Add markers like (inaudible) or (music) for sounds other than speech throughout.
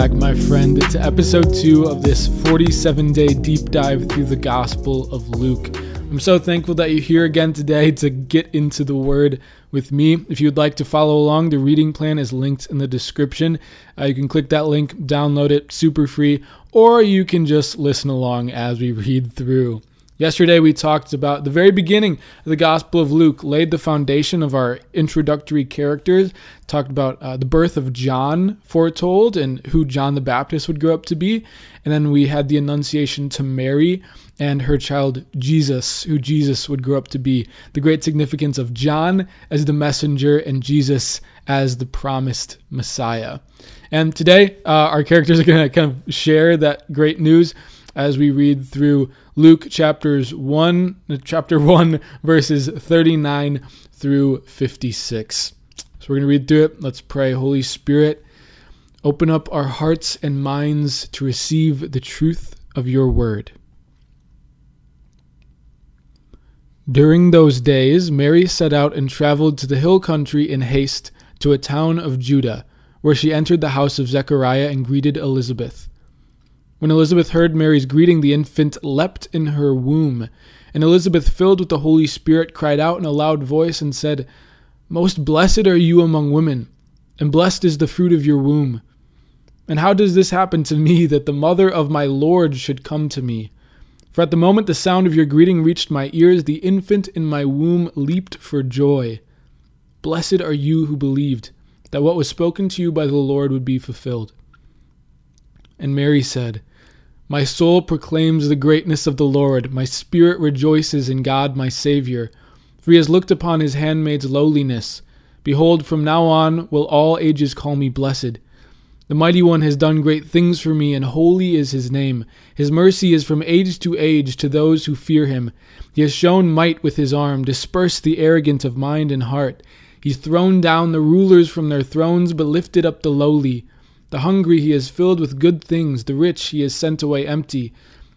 back, my friend, to episode two of this 47 day deep dive through the Gospel of Luke. I'm so thankful that you're here again today to get into the Word with me. If you'd like to follow along, the reading plan is linked in the description. Uh, you can click that link, download it, super free, or you can just listen along as we read through. Yesterday, we talked about the very beginning of the Gospel of Luke, laid the foundation of our introductory characters, talked about uh, the birth of John foretold and who John the Baptist would grow up to be. And then we had the Annunciation to Mary and her child Jesus, who Jesus would grow up to be. The great significance of John as the messenger and Jesus as the promised Messiah. And today, uh, our characters are going to kind of share that great news as we read through Luke chapters 1 chapter 1 verses 39 through 56. So we're going to read through it. Let's pray. Holy Spirit, open up our hearts and minds to receive the truth of your word. During those days, Mary set out and traveled to the hill country in haste to a town of Judah, where she entered the house of Zechariah and greeted Elizabeth. When Elizabeth heard Mary's greeting, the infant leapt in her womb. And Elizabeth, filled with the Holy Spirit, cried out in a loud voice and said, Most blessed are you among women, and blessed is the fruit of your womb. And how does this happen to me that the mother of my Lord should come to me? For at the moment the sound of your greeting reached my ears, the infant in my womb leaped for joy. Blessed are you who believed that what was spoken to you by the Lord would be fulfilled. And Mary said, my soul proclaims the greatness of the Lord. My spirit rejoices in God my Saviour, for he has looked upon his handmaid's lowliness. Behold, from now on will all ages call me blessed. The Mighty One has done great things for me, and holy is his name. His mercy is from age to age to those who fear him. He has shown might with his arm, dispersed the arrogant of mind and heart. He's thrown down the rulers from their thrones, but lifted up the lowly. The hungry he has filled with good things, the rich he has sent away empty.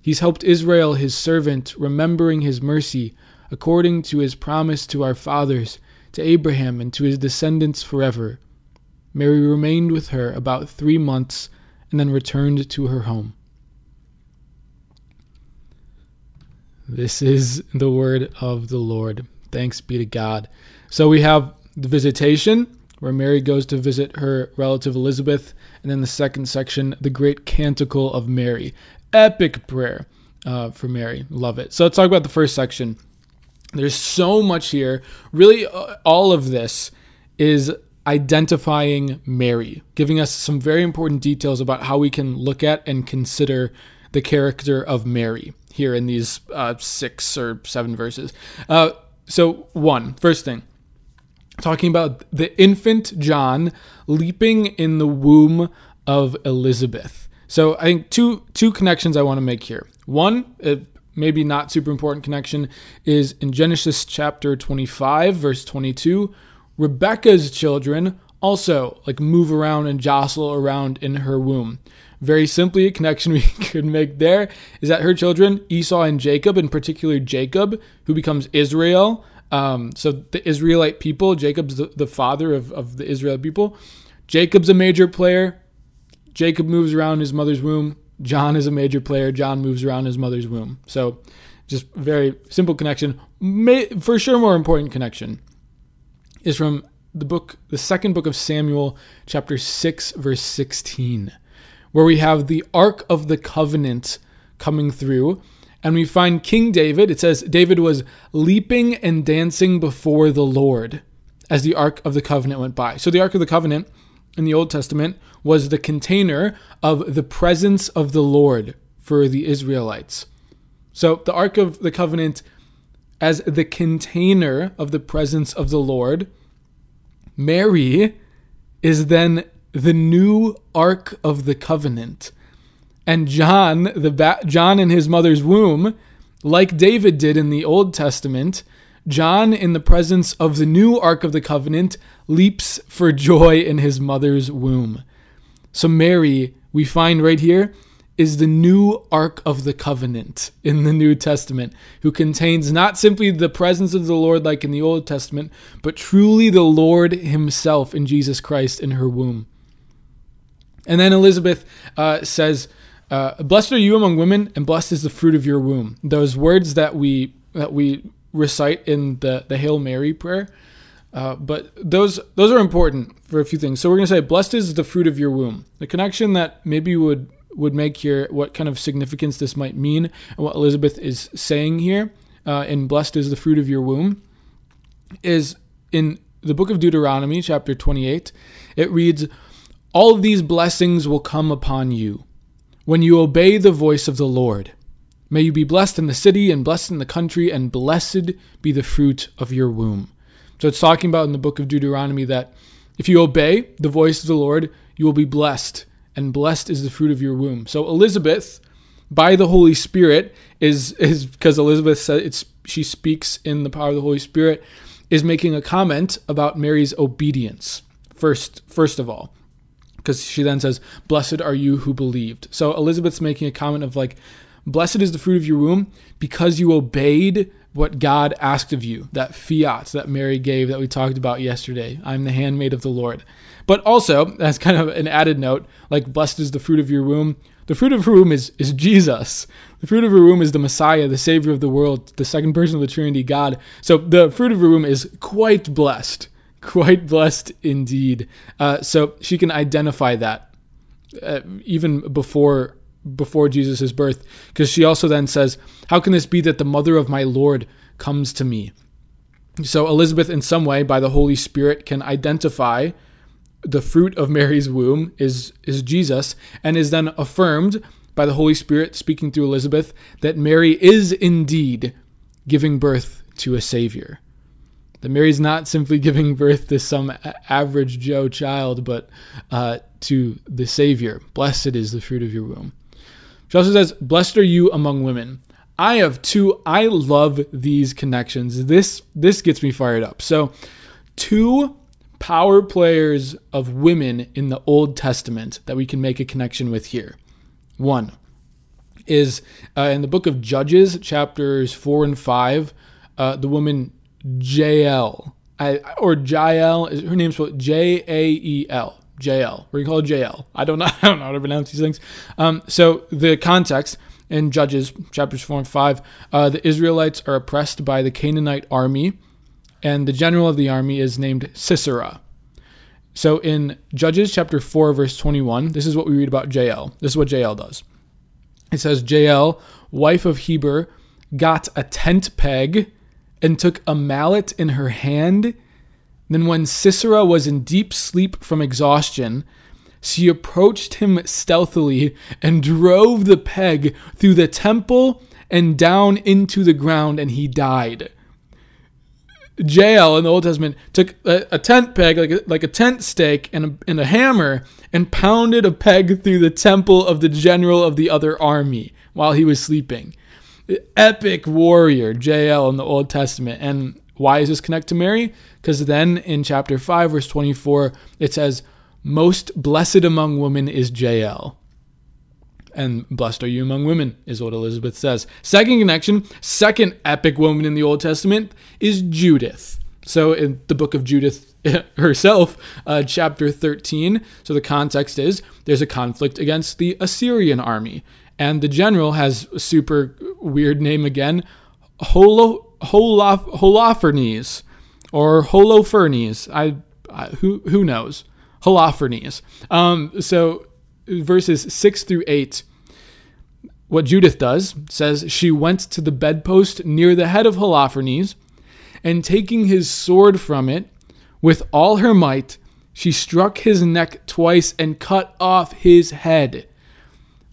He's helped Israel his servant, remembering his mercy, according to his promise to our fathers, to Abraham, and to his descendants forever. Mary remained with her about three months and then returned to her home. This is the word of the Lord. Thanks be to God. So we have the visitation where Mary goes to visit her relative Elizabeth, and then the second section, the great canticle of Mary. Epic prayer uh, for Mary. Love it. So let's talk about the first section. There's so much here. Really, uh, all of this is identifying Mary, giving us some very important details about how we can look at and consider the character of Mary here in these uh, six or seven verses. Uh, so, one, first thing, talking about the infant John leaping in the womb of Elizabeth. So I think two two connections I want to make here. One, maybe not super important connection, is in Genesis chapter 25, verse 22. Rebecca's children also like move around and jostle around in her womb. Very simply, a connection (laughs) we could make there is that her children, Esau and Jacob, in particular Jacob, who becomes Israel, um, so the Israelite people, Jacob's the, the father of, of the Israel people. Jacob's a major player. Jacob moves around his mother's womb. John is a major player. John moves around his mother's womb. So just very simple connection. May, for sure, more important connection is from the book, the second book of Samuel, chapter 6, verse 16, where we have the Ark of the Covenant coming through and we find King David. It says David was leaping and dancing before the Lord as the Ark of the Covenant went by. So the Ark of the Covenant in the Old Testament was the container of the presence of the Lord for the Israelites. So the Ark of the Covenant as the container of the presence of the Lord, Mary is then the new Ark of the Covenant. And John, the ba- John in his mother's womb, like David did in the Old Testament, John, in the presence of the new Ark of the Covenant, leaps for joy in his mother's womb. So, Mary, we find right here, is the new Ark of the Covenant in the New Testament, who contains not simply the presence of the Lord like in the Old Testament, but truly the Lord Himself in Jesus Christ in her womb. And then Elizabeth uh, says, uh, "Blessed are you among women, and blessed is the fruit of your womb." Those words that we that we recite in the the Hail Mary prayer, uh, but those those are important for a few things. So we're going to say, "Blessed is the fruit of your womb." The connection that maybe would would make here, what kind of significance this might mean, and what Elizabeth is saying here, uh, in "Blessed is the fruit of your womb," is in the book of Deuteronomy, chapter twenty-eight. It reads, "All these blessings will come upon you." When you obey the voice of the Lord. May you be blessed in the city and blessed in the country, and blessed be the fruit of your womb. So it's talking about in the book of Deuteronomy that if you obey the voice of the Lord, you will be blessed, and blessed is the fruit of your womb. So Elizabeth, by the Holy Spirit, is is because Elizabeth said it's she speaks in the power of the Holy Spirit, is making a comment about Mary's obedience. First, first of all because she then says, Blessed are you who believed. So Elizabeth's making a comment of like, Blessed is the fruit of your womb because you obeyed what God asked of you, that fiat that Mary gave that we talked about yesterday. I'm the handmaid of the Lord. But also, as kind of an added note, like, Blessed is the fruit of your womb. The fruit of her womb is, is Jesus. The fruit of her womb is the Messiah, the Savior of the world, the second person of the Trinity, God. So the fruit of her womb is quite blessed quite blessed indeed. Uh, so she can identify that uh, even before before Jesus' birth, because she also then says, "How can this be that the mother of my Lord comes to me?" So Elizabeth, in some way, by the Holy Spirit, can identify the fruit of Mary's womb is is Jesus, and is then affirmed by the Holy Spirit speaking through Elizabeth that Mary is indeed giving birth to a Savior that Mary's not simply (laughs) giving birth to some average Joe child, but uh, to the Savior. Blessed is the fruit of your womb. She also says, Blessed are you among women. I have two, I love these connections. This this gets me fired up. So two power players of women in the Old Testament that we can make a connection with here. One is uh, in the book of Judges, chapters four and five, uh, the woman Jael. I, or Jael is her name's J A E L. JL. We're gonna call it JL. I don't know. (laughs) I don't know how to pronounce these things. Um, so the context in Judges chapters four and five, uh, the Israelites are oppressed by the Canaanite army, and the general of the army is named Sisera. So in Judges chapter four verse twenty one, this is what we read about JL. This is what JL does. It says JL, wife of Heber, got a tent peg and took a mallet in her hand. Then, when Sisera was in deep sleep from exhaustion, she approached him stealthily and drove the peg through the temple and down into the ground, and he died. Jael in the Old Testament took a, a tent peg, like a, like a tent stake, and a, and a hammer, and pounded a peg through the temple of the general of the other army while he was sleeping epic warrior, Jael, in the Old Testament. And why is this connect to Mary? Because then in chapter 5, verse 24, it says, Most blessed among women is Jael. And blessed are you among women, is what Elizabeth says. Second connection, second epic woman in the Old Testament is Judith. So in the book of Judith (laughs) herself, uh, chapter 13, so the context is there's a conflict against the Assyrian army. And the general has a super weird name again, Holo, Holof, Holofernes or Holofernes. I, I, who who knows? Holofernes. Um, so verses six through eight. What Judith does says she went to the bedpost near the head of Holofernes, and taking his sword from it with all her might, she struck his neck twice and cut off his head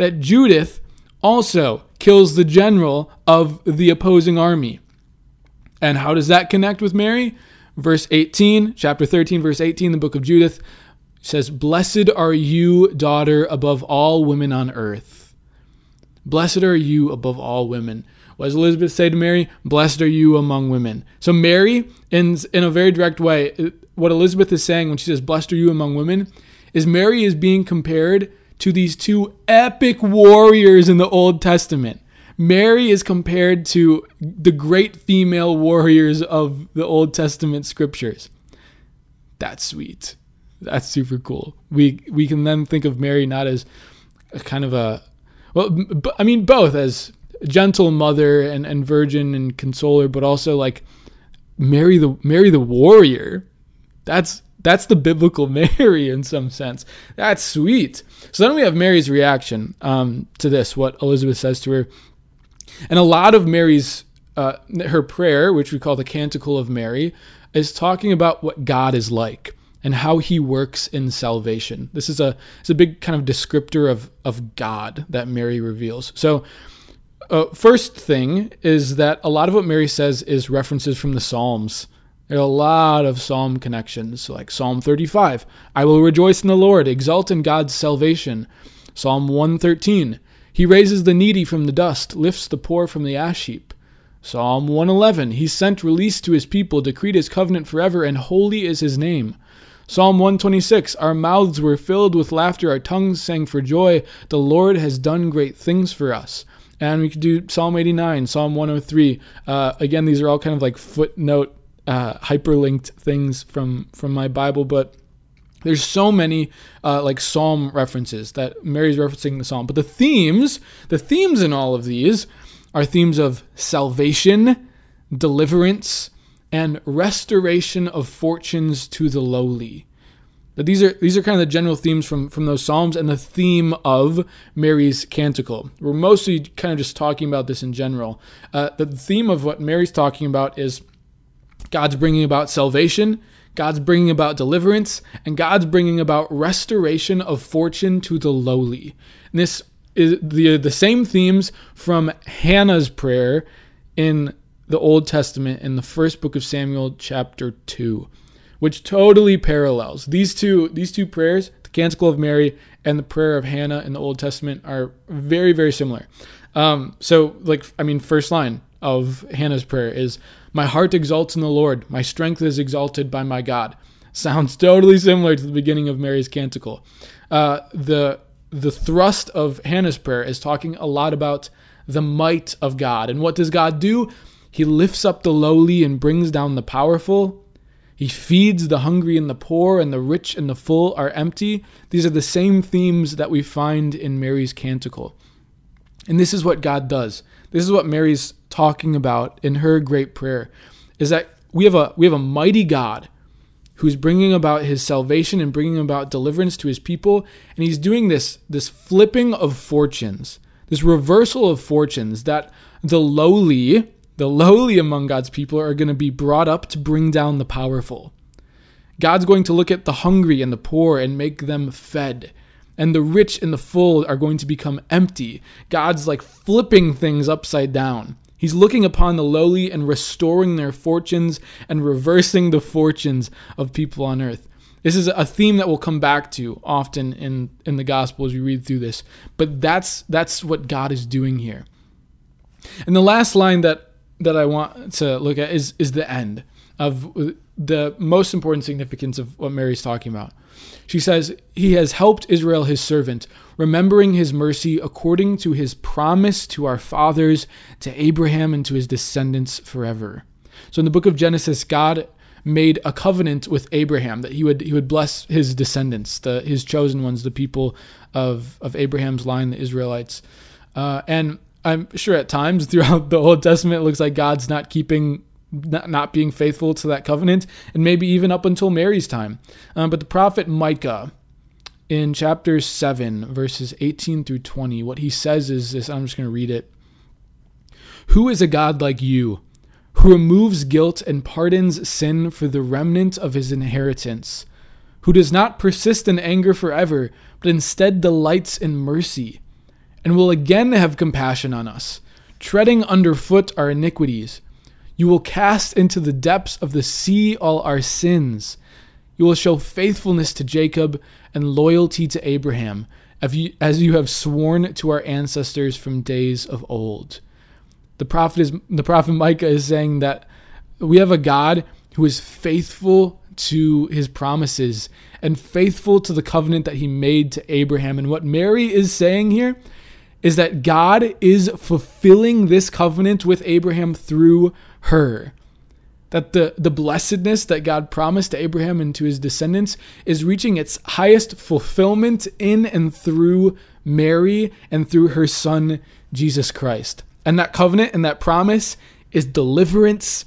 that Judith also kills the general of the opposing army. And how does that connect with Mary? Verse 18, chapter 13, verse 18, the book of Judith says, Blessed are you, daughter, above all women on earth. Blessed are you above all women. What does Elizabeth say to Mary? Blessed are you among women. So, Mary, in, in a very direct way, what Elizabeth is saying when she says, Blessed are you among women, is Mary is being compared to these two epic warriors in the Old Testament. Mary is compared to the great female warriors of the Old Testament scriptures. That's sweet. That's super cool. We we can then think of Mary not as a kind of a well, I mean both as gentle mother and, and virgin and consoler, but also like Mary the Mary the warrior. That's that's the biblical (laughs) Mary in some sense. That's sweet. So then we have Mary's reaction um, to this, what Elizabeth says to her. And a lot of Mary's, uh, her prayer, which we call the Canticle of Mary, is talking about what God is like and how he works in salvation. This is a, it's a big kind of descriptor of, of God that Mary reveals. So, uh, first thing is that a lot of what Mary says is references from the Psalms. There are a lot of psalm connections, like Psalm 35, I will rejoice in the Lord, exult in God's salvation. Psalm 113, He raises the needy from the dust, lifts the poor from the ash heap. Psalm 111, He sent release to His people, decreed His covenant forever, and holy is His name. Psalm 126, Our mouths were filled with laughter, our tongues sang for joy. The Lord has done great things for us. And we could do Psalm 89, Psalm 103. Uh, again, these are all kind of like footnote uh, hyperlinked things from from my Bible, but there's so many uh, like psalm references that Mary's referencing the psalm. But the themes, the themes in all of these are themes of salvation, deliverance, and restoration of fortunes to the lowly. But these are these are kind of the general themes from from those psalms and the theme of Mary's canticle. We're mostly kind of just talking about this in general. Uh, the theme of what Mary's talking about is God's bringing about salvation, God's bringing about deliverance, and God's bringing about restoration of fortune to the lowly. And this is the the same themes from Hannah's prayer in the Old Testament in the first book of Samuel chapter 2, which totally parallels. These two these two prayers, the Canticle of Mary and the prayer of Hannah in the Old Testament are very very similar. Um, so like I mean first line of Hannah's prayer is my heart exalts in the Lord. My strength is exalted by my God. Sounds totally similar to the beginning of Mary's canticle. Uh, the the thrust of Hannah's prayer is talking a lot about the might of God. And what does God do? He lifts up the lowly and brings down the powerful. He feeds the hungry and the poor, and the rich and the full are empty. These are the same themes that we find in Mary's canticle. And this is what God does. This is what Mary's talking about in her great prayer is that we have a we have a mighty God who's bringing about his salvation and bringing about deliverance to his people. And he's doing this this flipping of fortunes this reversal of fortunes that the lowly the lowly among God's people are going to be brought up to bring down the powerful. God's going to look at the hungry and the poor and make them fed and the rich and the full are going to become empty God's like flipping things upside down He's looking upon the lowly and restoring their fortunes and reversing the fortunes of people on earth. This is a theme that we'll come back to often in, in the gospel as we read through this. But that's that's what God is doing here. And the last line that that I want to look at is is the end of the most important significance of what Mary's talking about. She says, He has helped Israel, his servant, remembering his mercy according to his promise to our fathers, to Abraham, and to his descendants forever. So in the book of Genesis, God made a covenant with Abraham that he would he would bless his descendants, the his chosen ones, the people of of Abraham's line, the Israelites. Uh, and I'm sure at times throughout the Old Testament, it looks like God's not keeping not being faithful to that covenant, and maybe even up until Mary's time. Um, but the prophet Micah, in chapter 7, verses 18 through 20, what he says is this I'm just going to read it. Who is a God like you, who removes guilt and pardons sin for the remnant of his inheritance, who does not persist in anger forever, but instead delights in mercy, and will again have compassion on us, treading underfoot our iniquities? You will cast into the depths of the sea all our sins. You will show faithfulness to Jacob and loyalty to Abraham, as you have sworn to our ancestors from days of old. The prophet is the prophet Micah is saying that we have a God who is faithful to his promises and faithful to the covenant that he made to Abraham. And what Mary is saying here is that God is fulfilling this covenant with Abraham through her. that the, the blessedness that God promised to Abraham and to his descendants is reaching its highest fulfillment in and through Mary and through her son, Jesus Christ. And that covenant and that promise is deliverance,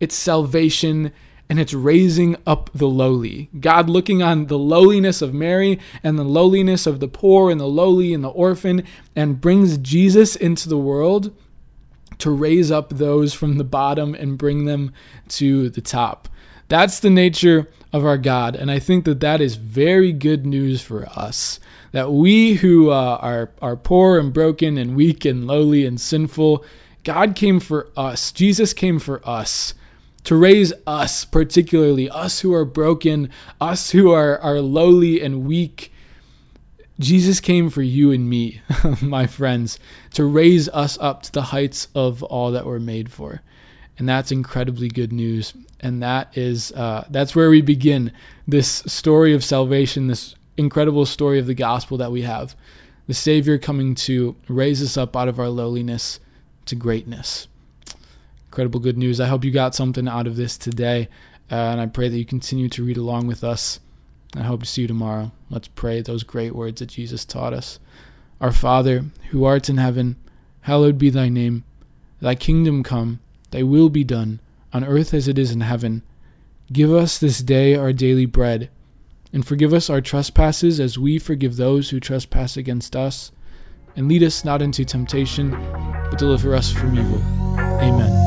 it's salvation, and it's raising up the lowly. God looking on the lowliness of Mary and the lowliness of the poor and the lowly and the orphan and brings Jesus into the world to raise up those from the bottom and bring them to the top. That's the nature of our God. And I think that that is very good news for us. That we who uh, are, are poor and broken and weak and lowly and sinful, God came for us. Jesus came for us to raise us, particularly us who are broken, us who are, are lowly and weak. Jesus came for you and me, (laughs) my friends, to raise us up to the heights of all that we're made for. And that's incredibly good news. And that is uh, that's where we begin this story of salvation, this incredible story of the gospel that we have. The Savior coming to raise us up out of our lowliness to greatness incredible good news. I hope you got something out of this today, uh, and I pray that you continue to read along with us. I hope to see you tomorrow. Let's pray those great words that Jesus taught us. Our Father, who art in heaven, hallowed be thy name. Thy kingdom come, thy will be done, on earth as it is in heaven. Give us this day our daily bread, and forgive us our trespasses as we forgive those who trespass against us. And lead us not into temptation, but deliver us from evil. Amen.